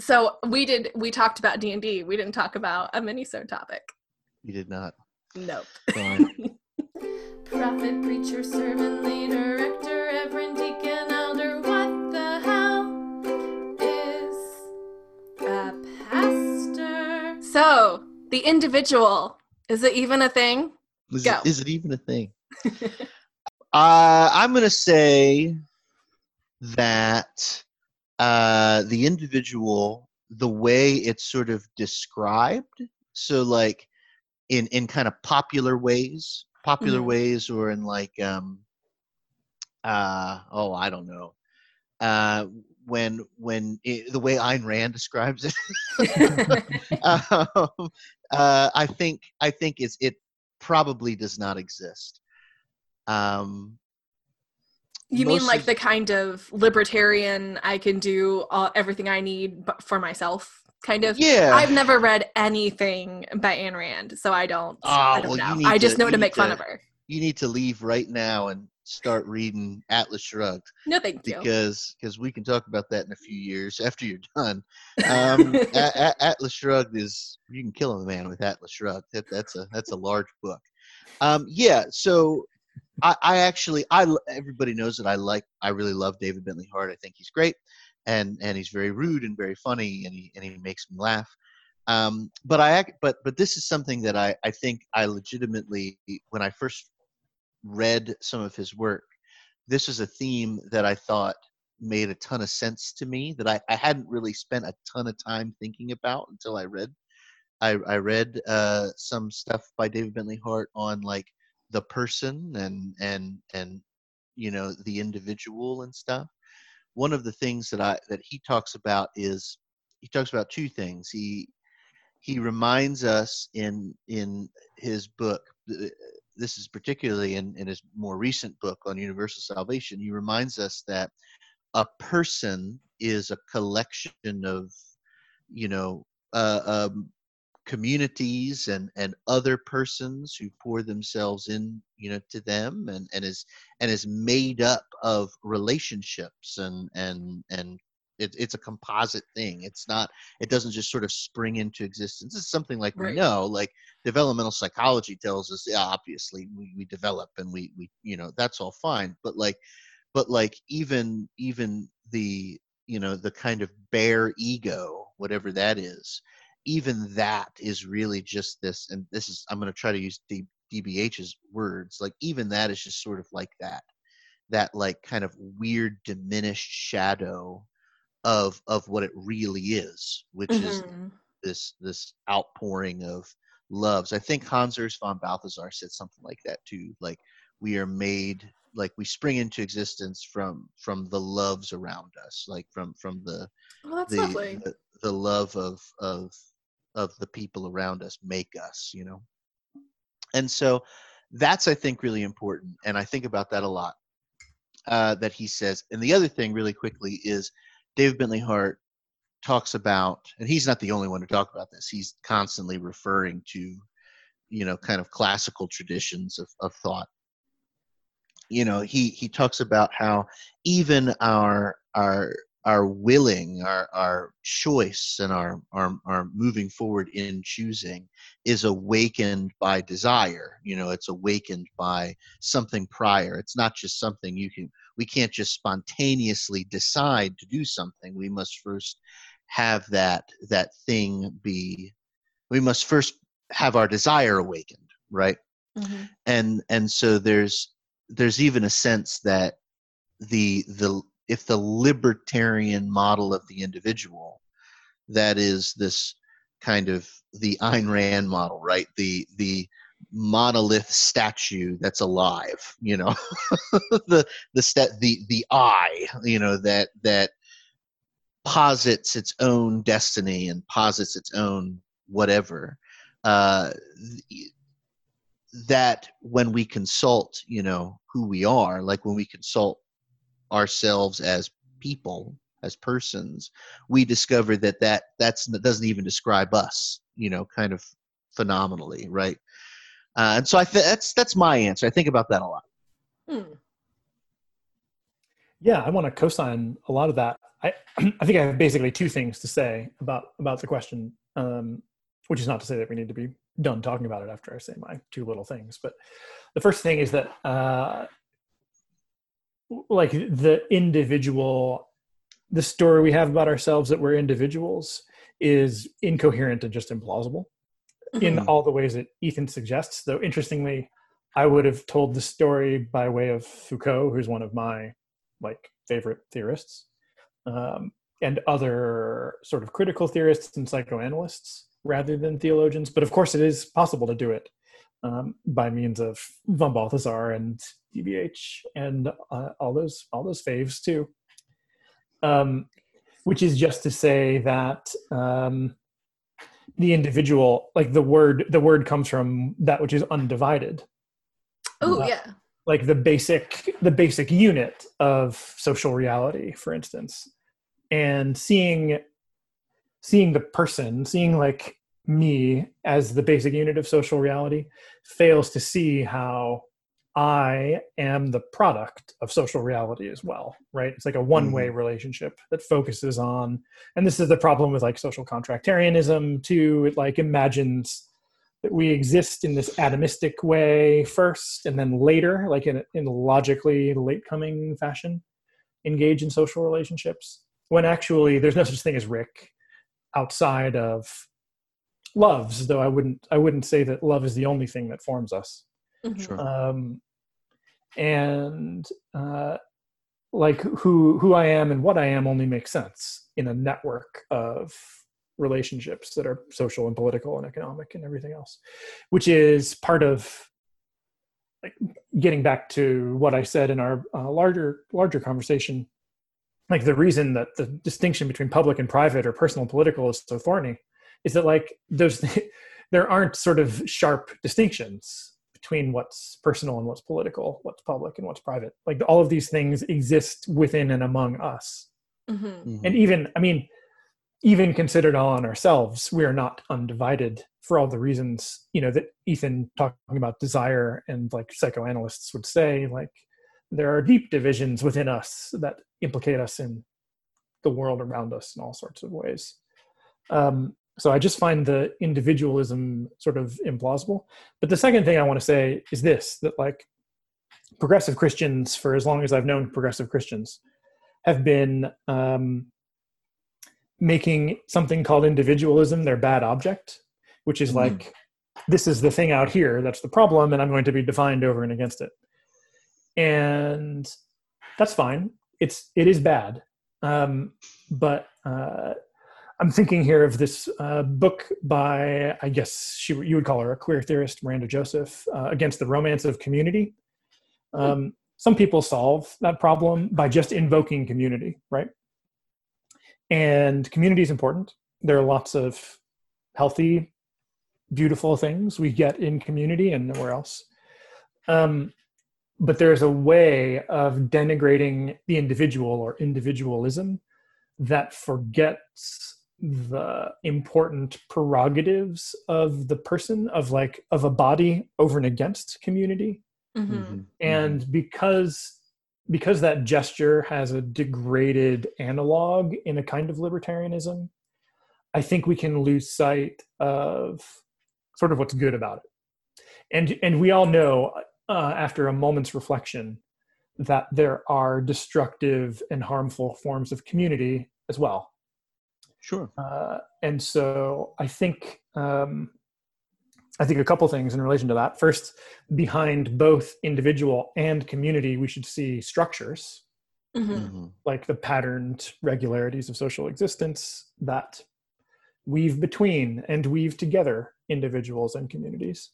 So we did. We talked about D and D. We didn't talk about a minisode topic. You did not. Nope. Prophet, preacher, servant, leader, rector, reverend, deacon, elder. What the hell is a pastor? So the individual is it even a thing? Is, Go. it, is it even a thing? uh, I'm going to say that uh, the individual, the way it's sort of described, so like in in kind of popular ways, popular Mhm. ways, or in like um, uh, oh, I don't know, uh, when when it, the way Ayn Rand describes it. um, uh, I think I think it's it probably does not exist. Um, You mean like the kind of libertarian I can do all, everything I need for myself kind of? yeah, I've never read anything by Ayn Rand, so I don't. I Oh, don't well, know. I just to- know to make fun to- of her. you need to leave right now and start reading Atlas Shrugged No, thank you. because because we can talk about that in a few years after you're done. Um, A- A- Atlas Shrugged is you can kill a man with Atlas Shrugged. That, that's a that's a large book. Um, yeah, so I, I actually I everybody knows that I like I really love David Bentley Hart. I think he's great, and and he's very rude and very funny, and he and he makes me laugh. Um, but I but but this is something that I I think I legitimately when I first read some of his work, this is a theme that I thought made a ton of sense to me that I, I hadn't really spent a ton of time thinking about until I read I, I read uh, some stuff by David Bentley Hart on like the person and and and you know the individual and stuff. One of the things that I that he talks about is he talks about two things. He he reminds us in in his book this is particularly in, in his more recent book on universal salvation he reminds us that a person is a collection of you know uh, um, communities and and other persons who pour themselves in you know to them and and is and is made up of relationships and and and it, it's a composite thing. It's not it doesn't just sort of spring into existence. It's something like Right. we know like developmental psychology tells us yeah, obviously we, we develop and we we you know that's all fine. But like but like even even the you know the kind of bare ego whatever that is even that is really just this and this is i'm going to try to use D, dbh's words like even that is just sort of like that that like kind of weird diminished shadow of of what it really is which is Mhm. this this outpouring of loves. I think Hans Urs von Balthasar said something like that too. Like we are made like we spring into existence from from the loves around us, like from from the Well, the, the the love of of of the people around us make us, you know. And so that's I think really important, and I think about that a lot. Uh, that he says, and the other thing, really quickly, is David Bentley Hart talks about, and he's not the only one to talk about this. He's constantly referring to, you know, kind of classical traditions of, of thought. You know, he he talks about how even our our our willing, our our choice, and our our our moving forward in choosing is awakened by desire. You know, it's awakened by something prior. It's not just something you can. We can't just spontaneously decide to do something. We must first have that that thing be we must first have our desire awakened right Mhm. and and so there's there's even a sense that the the if the libertarian model of the individual that is this kind of the Ayn Rand model right? The the monolith statue that's alive you know? The the sta- the the I you know that that posits its own destiny and posits its own whatever. Uh, th- that when we consult you know who we are like when we consult ourselves as people as persons we discover that that that's that doesn't even describe us you know kind of phenomenally right uh, and so i th- that's that's my answer i think about that a lot Hmm. Yeah, I want to co-sign a lot of that. I I think I have basically two things to say about about the question, um, which is not to say that we need to be done talking about it after I say my two little things. But the first thing is that uh, like the individual, the story we have about ourselves that we're individuals is incoherent and just implausible in Mhm. all the ways that Ethan suggests. Though interestingly, I would have told the story by way of Foucault, who's one of my like favorite theorists, um, and other sort of critical theorists and psychoanalysts rather than theologians. But of course, it is possible to do it um, by means of von Balthasar and DBH and uh, all those all those faves too. Um, which is just to say that um, the individual, like the word, the word comes from that which is undivided Oh Uh, yeah. like the basic the basic unit of social reality for instance and seeing seeing the person seeing like me as the basic unit of social reality fails to see how i am the product of social reality as well right it's like a one way relationship that focuses on and this is the problem with like social contractarianism too it like imagines that we exist in this atomistic way first and then later like in, a- in logically late coming fashion engage in social relationships when actually there's no such thing as rick outside of loves though i wouldn't i wouldn't say that love is the only thing that forms us Mhm. Sure. um, and uh, like who who I am and what I am only makes sense in a network of relationships that are social and political and economic and everything else, which is part of like getting back to what I said in our uh, larger larger conversation. Like the reason that the distinction between public and private or personal and political is so thorny is that like those there aren't sort of sharp distinctions between what's personal and what's political, what's public and what's private. Like all of these things exist within and among us. Mhm. Mhm. And even, I mean, even considered all on ourselves, we are not undivided for all the reasons, you know, that Ethan talking about desire and like psychoanalysts would say, like there are deep divisions within us that implicate us in the world around us in all sorts of ways. Um, so I just find the individualism sort of implausible. But the second thing I want to say is this that like progressive Christians, for as long as I've known progressive Christians, have been um, making something called individualism their bad object, which is Mhm. like, this is the thing out here that's the problem, and I'm going to be defined over and against it. And that's fine. It's it is bad, um, but uh, I'm thinking here of this uh, book by, I guess she, you would call her a queer theorist, Miranda Joseph, uh, against the romance of community. Um, some people solve that problem by just invoking community, right? And community is important. There are lots of healthy, beautiful things we get in community and nowhere else. Um, but there's a way of denigrating the individual or individualism that forgets the important prerogatives of the person of like of a body over and against community Mhm. Mhm. and because because that gesture has a degraded analog in a kind of libertarianism i think we can lose sight of sort of what's good about it and and we all know uh, after a moment's reflection that there are destructive and harmful forms of community as well Sure. uh, and so I think um, I think a couple things in relation to that. First, behind both individual and community, we should see structures Mhm. Mhm. like the patterned regularities of social existence that weave between and weave together individuals and communities.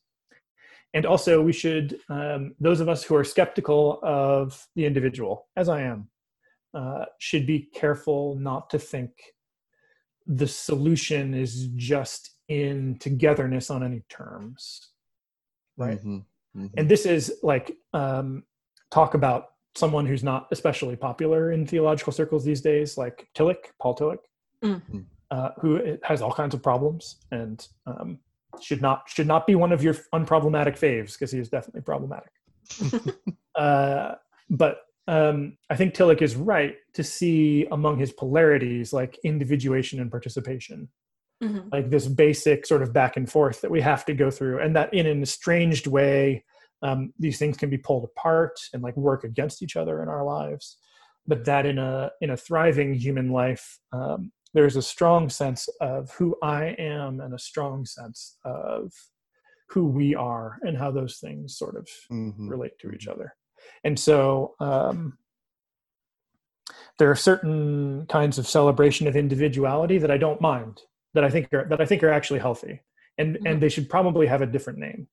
And also, we should, um, those of us who are skeptical of the individual, as I am, uh, should be careful not to think the solution is just in togetherness on any terms. Right Mhm. Mhm. and this is like um, talk about someone who's not especially popular in theological circles these days, like Tillich, Paul Tillich, Mm. uh, who has all kinds of problems and um, should not should not be one of your unproblematic faves because he is definitely problematic. uh, but um, I think Tillich is right to see among his polarities like individuation and participation, Mhm. like this basic sort of back and forth that we have to go through, and that in an estranged way, um, these things can be pulled apart and like work against each other in our lives. But that in a in a thriving human life, um, there's a strong sense of who I am and a strong sense of who we are and how those things sort of Mhm. relate to each other. And so um, there are certain kinds of celebration of individuality that I don't mind, that I think are that I think are actually healthy, and Mhm. and they should probably have a different name.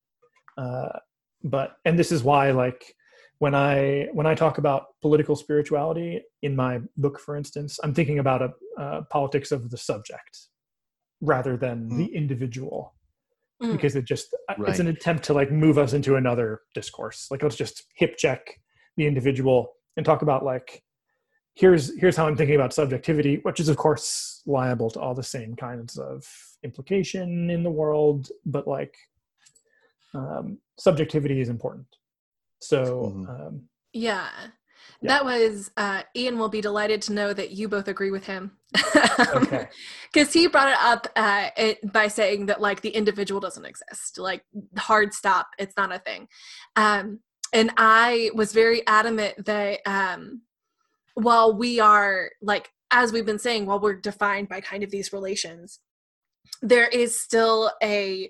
Uh, but and this is why, like when I when I talk about political spirituality in my book, for instance, I'm thinking about a uh, politics of the subject rather than the individual Mm. because it just uh, it's an attempt to like move us into another discourse like let's just hip check the individual and talk about like here's here's how i'm thinking about subjectivity which is of course liable to all the same kinds of implication in the world but like um, subjectivity is important so Mhm. um, Yeah. Yeah. That was uh, Ian will be delighted to know that you both agree with him. okay Because he brought it up uh, it, by saying that like the individual doesn't exist, like hard stop, it's not a thing. Um, and I was very adamant that um, while we are like as we've been saying, while we're defined by kind of these relations, there is still a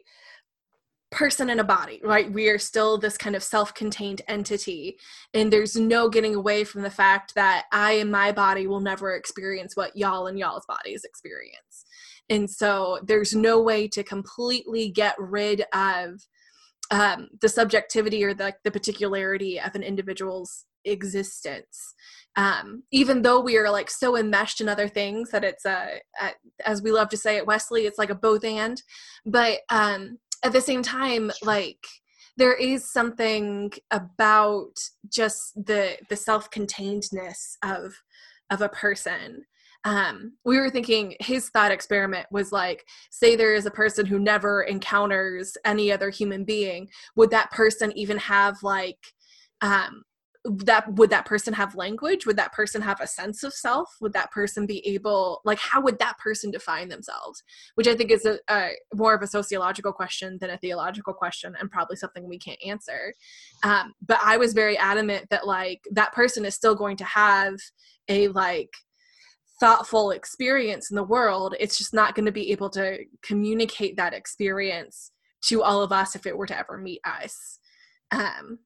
person in a body, right? We are still this kind of self contained entity. And there's no getting away from the fact that I and my body will never experience what y'all and y'all's bodies experience. And so there's no way to completely get rid of um, the subjectivity or the, the particularity of an individual's existence. Um, even though we are like so enmeshed in other things that it's a, a as we love to say at Wesley, it's like a both and. But um, at the same time, like there is something about just the the self-containedness of of a person. Um we were thinking his thought experiment was like say there is a person who never encounters any other human being would that person even have like um that would that person have language? Would that person have a sense of self? Would that person be able like how would that person define themselves? Which i think is a, a more of a sociological question than a theological question and probably something we can't answer. Um, but i was very adamant that like that person is still going to have a like thoughtful experience in the world. It's just not going to be able to communicate that experience to all of us if it were to ever meet us. Um,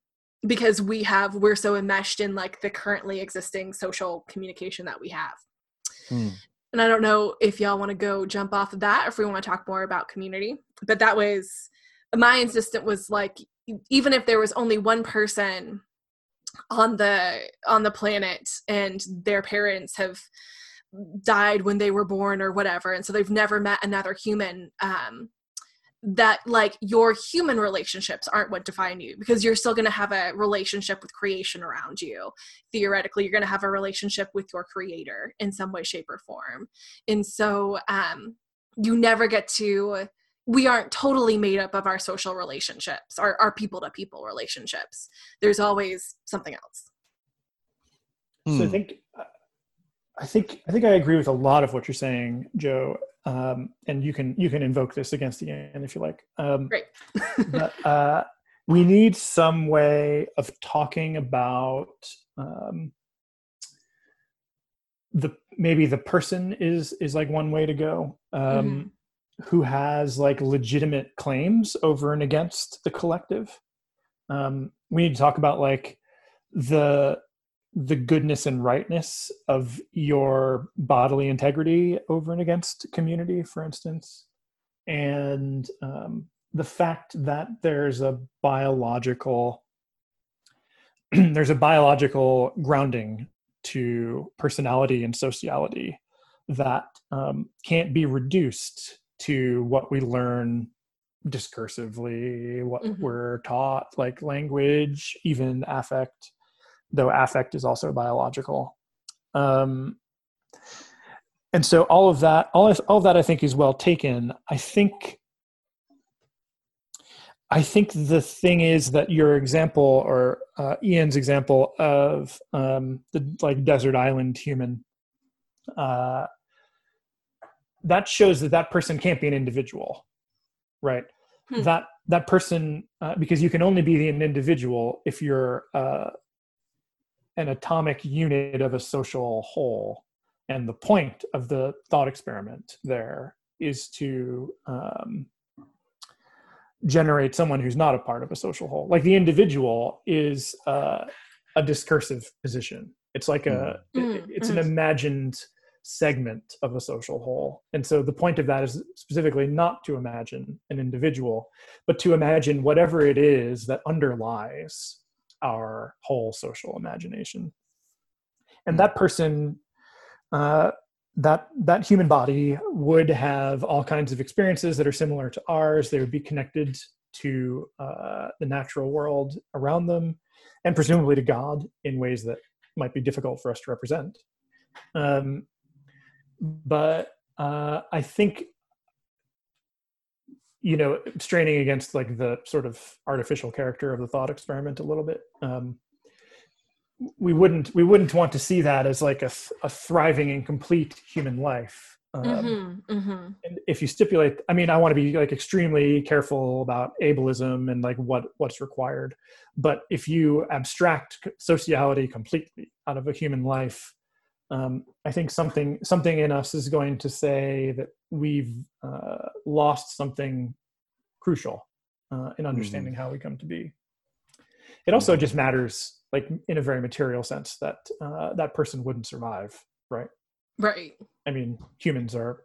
because we have we're so enmeshed in like the currently existing social communication that we have Hmm. and i don't know if y'all want to go jump off of that or if we want to talk more about community but that was my insistent was like even if there was only one person on the on the planet and their parents have died when they were born or whatever and so they've never met another human um that like your human relationships aren't what define you because you're still going to have a relationship with creation around you. Theoretically you're going to have a relationship with your creator in some way shape or form. And so um you never get to we aren't totally made up of our social relationships our, our people to people relationships. There's always something else. So I Hmm. think I think I think I agree with a lot of what you're saying, Joe. Um, and you can you can invoke this against Ian if you like. Um, Great. but uh, we need some way of talking about um, the maybe the person is is like one way to go. Um, Who has like legitimate claims over and against the collective? Um, we need to talk about like the the goodness and rightness of your bodily integrity over and against community, for instance, and um, the fact that there's a biological there's a biological grounding to personality and sociality that um, can't be reduced to what we learn discursively, what Mhm. we're taught, like language, even affect though affect is also biological. Um, and so all of that, all of, all of that, I think is well taken. I think I think the thing is that your example or uh, Ian's example of um, the like desert island human, uh, that shows that that person can't be an individual, right? Hmm. That that person uh, because you can only be an individual if you're uh, an atomic unit of a social whole, and the point of the thought experiment there is to um, generate someone who's not a part of a social whole. Like the individual is uh, a discursive position. It's like a mm. it, it's an mm-hmm. imagined segment of a social whole. And so the point of that is specifically not to imagine an individual, but to imagine whatever it is that underlies our whole social imagination. And that person uh, that that human body would have all kinds of experiences that are similar to ours. They would be connected to uh, the natural world around them and presumably to god in ways that might be difficult for us to represent. Um, but uh, i think you know straining against like the sort of artificial character of the thought experiment a little bit. Um, we wouldn't we wouldn't want to see that as like a, a thriving and complete human life. Um, mm-hmm, mm-hmm. and if you stipulate i mean i want to be like extremely careful about ableism and like what what's required. But if you abstract sociality completely out of a human life um, i think something something in us is going to say that we've uh, lost something crucial uh, in understanding mm-hmm. how we come to be. It also just matters like in a very material sense that uh, that person wouldn't survive right? Right. I mean humans are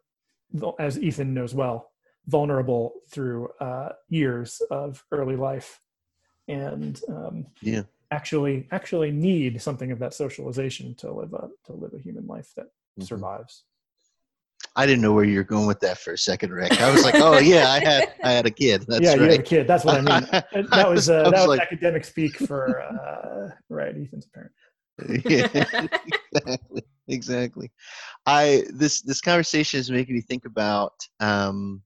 as ethan knows well vulnerable through uh, years of early life. And um, yeah actually actually need something of that socialization to live a to live a human life that mm-hmm. survives I didn't know where you were going with that for a second, Rick. I was like, "Oh yeah, I had I had a kid." That's yeah, right. you had a kid. That's what I mean. that was uh, that was, like, academic speak for uh, right Ethan's parent. yeah, exactly. Exactly. I this this conversation is making me think about um,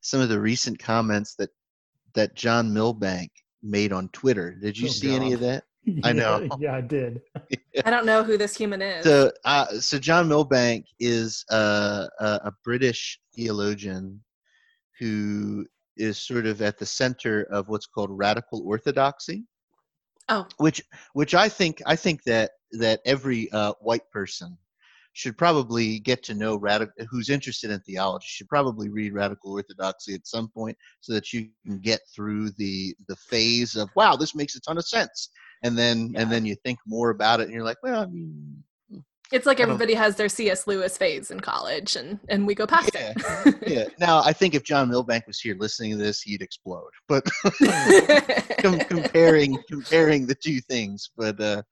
some of the recent comments that that John Milbank made on Twitter. Did you oh, see God. any of that? I know. Yeah, I did. I don't know who this human is. So, uh, so John Milbank is a, a British theologian who is sort of at the center of what's called radical orthodoxy. Oh. Which, which I think, I think that that every uh, white person should probably get to know radical who's interested in theology should probably read radical orthodoxy at some point so that you can get through the the phase of wow this makes a ton of sense. And then yeah. and then you think more about it and you're like well i mean it's like everybody has their cs lewis phase in college and and we go past yeah. it. Yeah. Now i think if john milbank was here listening to this he'd explode. But comparing comparing the two things. But uh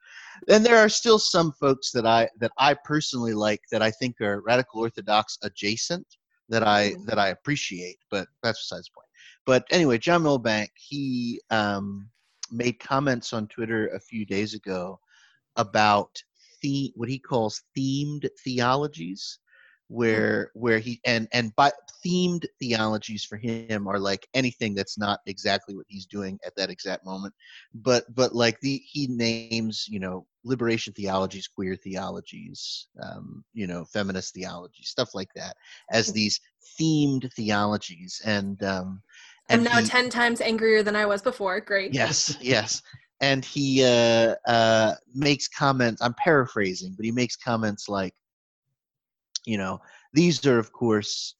then there are still some folks that i that i personally like that i think are radical orthodox adjacent that i mm-hmm. that i appreciate but that's besides the point but anyway john milbank he um made comments on Twitter a few days ago about the what he calls themed theologies where where he and and by themed theologies for him are like anything that's not exactly what he's doing at that exact moment but but like the he names you know liberation theologies queer theologies um, you know feminist theology stuff like that as these themed theologies and um I'm now he, 10 times angrier than I was before. Great. Yes, yes. And he uh, uh, makes comments, I'm paraphrasing, but he makes comments like, you know, these are, of course,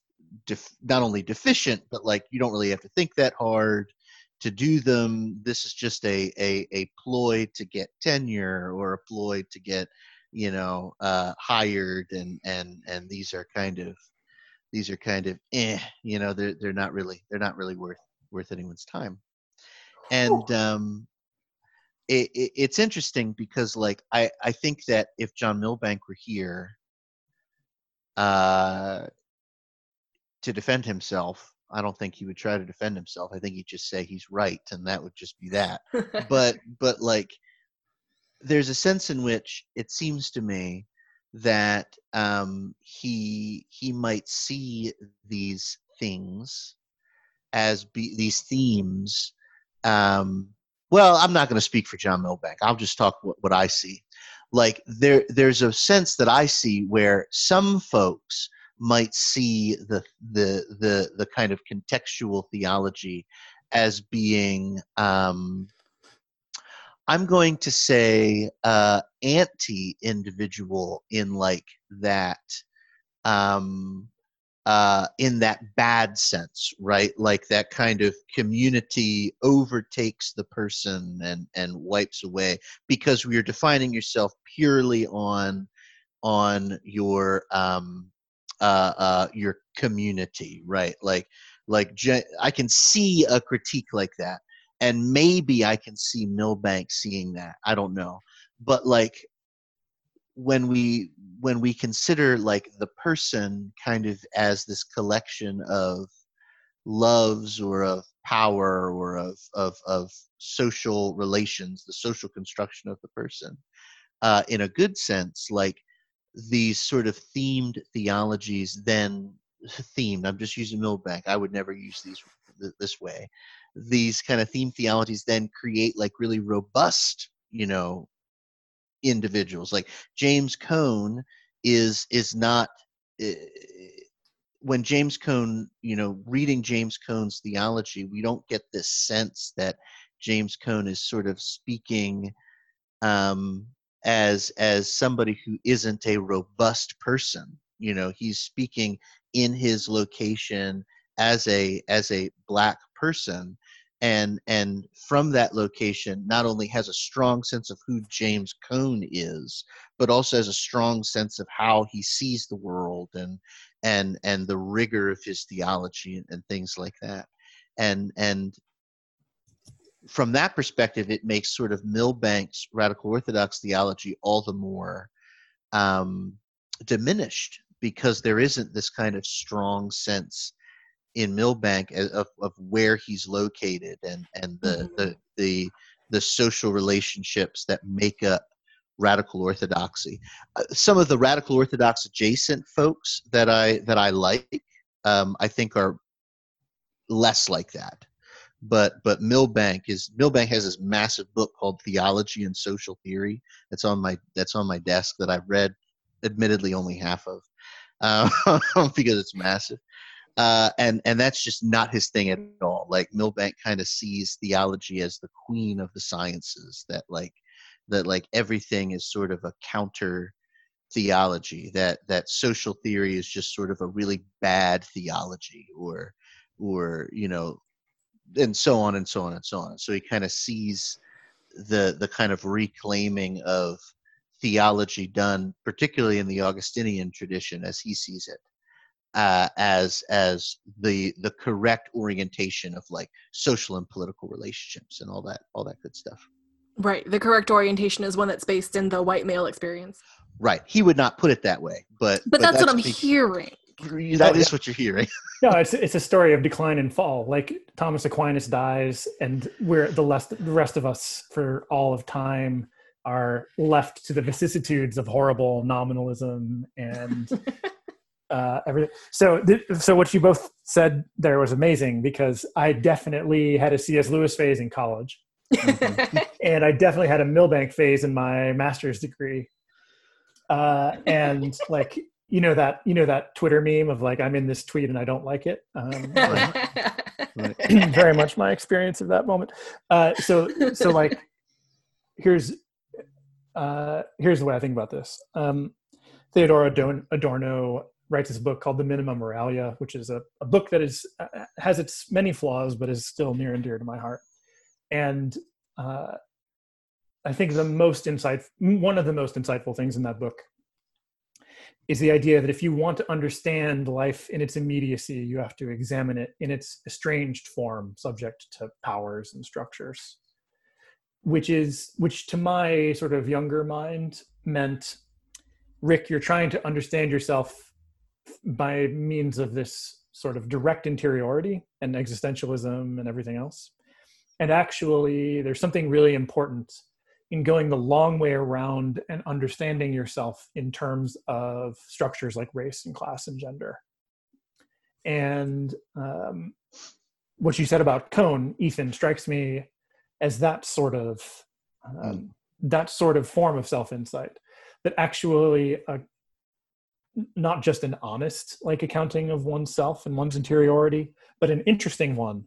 def- not only deficient, but like you don't really have to think that hard to do them. This is just a, a, a ploy to get tenure or a ploy to get, you know, uh, hired. And, and, and these are kind of, these are kind of eh, you know, they're they're not really they're not really worth worth anyone's time. And um, it, it, it's interesting because like I I think that if John Milbank were here, uh, to defend himself, I don't think he would try to defend himself. I think he'd just say he's right, and that would just be that. but but like, there's a sense in which it seems to me that um, he he might see these things as be, these themes. Um, well, I'm not going to speak for John Milbank. I'll just talk what, what I see. Like there, there's a sense that I see where some folks might see the the the the kind of contextual theology as being um, I'm going to say uh, anti-individual in like that um, uh, in that bad sense, right? Like that kind of community overtakes the person and and wipes away because we are defining yourself purely on on your um, uh, uh, your community, right? Like like I can see a critique like that and maybe I can see Milbank seeing that. I don't know, but like when we when we consider like the person kind of as this collection of loves or of power or of of of social relations, the social construction of the person, uh, in a good sense, like these sort of themed theologies then themed. I'm just using Milbank. I would never use these this way these kind of themed theologies then create like really robust you know individuals. Like james cone is is not uh, when james cone you know reading james cone's theology we don't get this sense that james cone is sort of speaking um as as somebody who isn't a robust person. You know he's speaking in his location as a as a black person and and from that location not only has a strong sense of who James Cone is but also has a strong sense of how he sees the world and and and the rigor of his theology and, and things like that. And and from that perspective it makes sort of Milbank's radical orthodox theology all the more um, diminished because there isn't this kind of strong sense in Milbank of, of where he's located and and the, mm-hmm. the the the social relationships that make up radical orthodoxy. Uh, some of the radical orthodox adjacent folks that I that I like, um, I think are less like that. But but Milbank is Milbank has this massive book called Theology and Social Theory. That's on my that's on my desk that I've read, admittedly only half of, uh, because it's massive uh, and and that's just not his thing at all. Like Milbank kind of sees theology as the queen of the sciences. That like that like everything is sort of a counter theology. That that social theory is just sort of a really bad theology, or or you know, and so on and so on and so on. So he kind of sees the the kind of reclaiming of theology done, particularly in the Augustinian tradition, as he sees it uh, as as the the correct orientation of like social and political relationships and all that all that good stuff. Right. The correct orientation is one that's based in the white male experience. Right. He would not put it that way, but but, but that's, that's, what I'm the, hearing. That oh, is yeah. what you're hearing. no, it's it's a story of decline and fall. Like Thomas Aquinas dies, and we're the rest the rest of us for all of time are left to the vicissitudes of horrible nominalism and uh, everything. So, th- so what you both said there was amazing because I definitely had a C.S. Lewis phase in college, mm-hmm. and I definitely had a Milbank phase in my master's degree. Uh, and like you know that you know that Twitter meme of like I'm in this tweet and I don't like it. Um, very much my experience of that moment. Uh, so so like here's uh, here's the way I think about this. Um, Theodor Adorno writes this book called The Minima Moralia, which is a, a book that is uh, has its many flaws, but is still near and dear to my heart. And uh, I think the most insight, one of the most insightful things in that book, is the idea that if you want to understand life in its immediacy, you have to examine it in its estranged form, subject to powers and structures. Which is, which to my sort of younger mind meant Rick, you're trying to understand yourself by means of this sort of direct interiority and existentialism and everything else. And actually, there's something really important in going the long way around and understanding yourself in terms of structures like race and class and gender. And um, what you said about cone ethan strikes me as that sort of um, that sort of form of self-insight that actually uh, not just an honest like accounting of oneself and one's interiority but an interesting one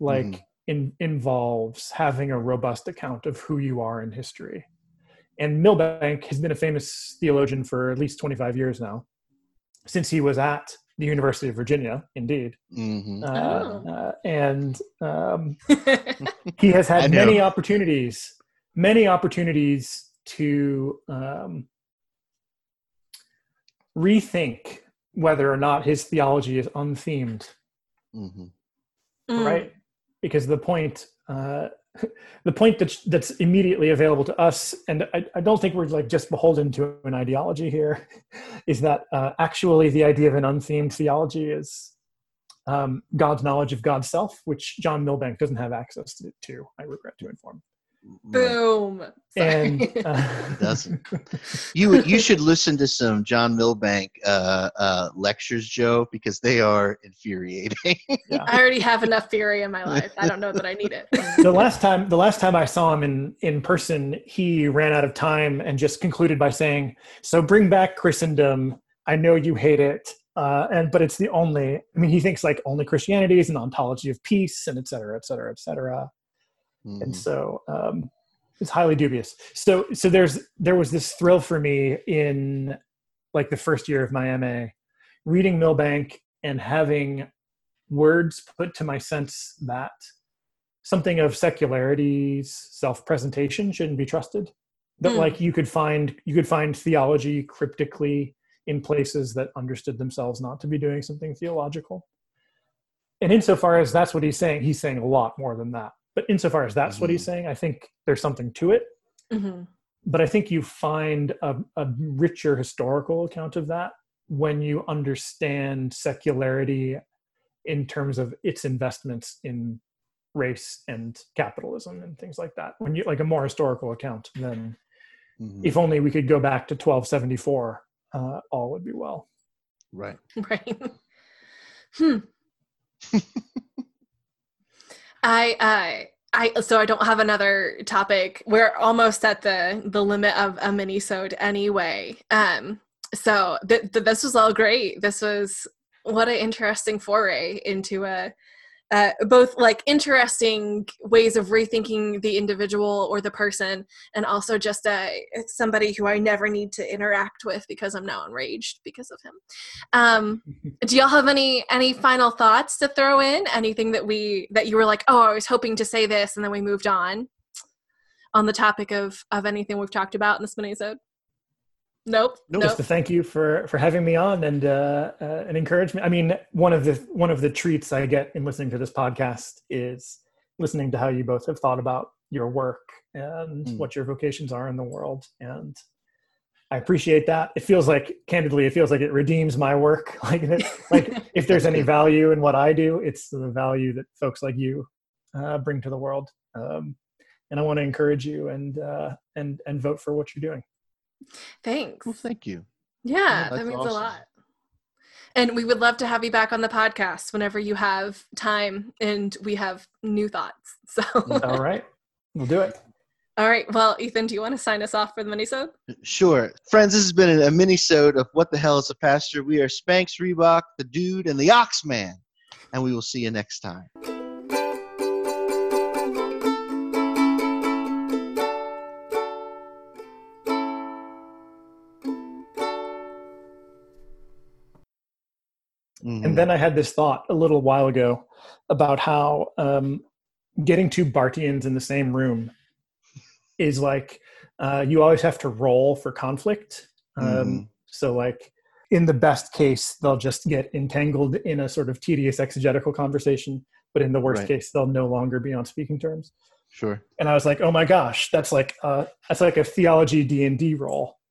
like Mhm. in, involves having a robust account of who you are in history and milbank has been a famous theologian for at least 25 years now since he was at the university of virginia indeed hmm uh, Oh. uh, and um, he has had many opportunities many opportunities to um, rethink whether or not his theology is unthemed hmm Mm. right? Because the point uh, the point that's that's immediately available to us and I, I don't think we're like just beholden to an ideology here is that uh, actually the idea of an unthemed theology is um, god's knowledge of god's self which john milbank doesn't have access to, to i regret to inform Boom. Sorry. and uh, doesn't. You you should listen to some John Milbank uh, uh, lectures, Joe, because they are infuriating. I already have enough fury in my life. I don't know that I need it. the last time the last time I saw him in in person, he ran out of time and just concluded by saying, "So bring back Christendom. I know you hate it, uh, and but it's the only. I mean, he thinks like only Christianity is an ontology of peace, and et cetera, et cetera, et cetera. And Mhm. so um, it's highly dubious. So so there's there was this thrill for me in like the first year of my MA, reading Milbank and having words put to my sense that something of secularity's self-presentation shouldn't be trusted that Mm. like you could find you could find theology cryptically in places that understood themselves not to be doing something theological and insofar as that's what he's saying he's saying a lot more than that but insofar as that's what he's saying i think there's something to it Mhm. but I think you find a, a richer historical account of that when you understand secularity in terms of its investments in race and capitalism and things like that. When you like a more historical account, then Mhm. if only we could go back to 1274, uh, all would be well. right. Right. hmm. I I I so I don't have another topic. We're almost at the the limit of a mini-sode anyway. Um so th- th- this was all great. This was what an interesting foray into a uh, both like interesting ways of rethinking the individual or the person and also just uh, somebody who i never need to interact with because i'm now enraged because of him. Um, do y'all have any any final thoughts to throw in? Anything that we that you were like oh i was hoping to say this and then we moved on? On the topic of of anything we've talked about in this nope Nope. Just nope to thank you for for having me on and uh, uh, and encouragement. I mean, one of the one of the treats I get in listening to this podcast is listening to how you both have thought about your work and Mm. what your vocations are in the world, and I appreciate that. It feels like, candidly, it feels like it redeems my work. Like, that, like if there's any value in what I do, it's the value that folks like you uh, bring to the world. Um, and I want to encourage you and uh, and and vote for what you're doing. Thanks Well, thank you. Yeah, Yeah, that that's means a lot. And we would love to have you back on the podcast whenever you have time and we have new thoughts. So, All right, we'll do it. all right. Well, Ethan, do you want to sign us off for the minisode? Sure. Friends, this has been a mini-sode of What the Hell is a Pastor? We are Spanx, Reebok, the Dude, and the Oxman. And we will see you next time. Mhm. And then I had this thought a little while ago about how um, getting two Barthians in the same room is like uh, you always have to roll for conflict. Um, Mhm. So, like in the best case, they'll just get entangled in a sort of tedious exegetical conversation. But in the worst Right. case, they'll no longer be on speaking terms. Sure. And I was like, oh my gosh, that's like uh, that's like a theology D and D role.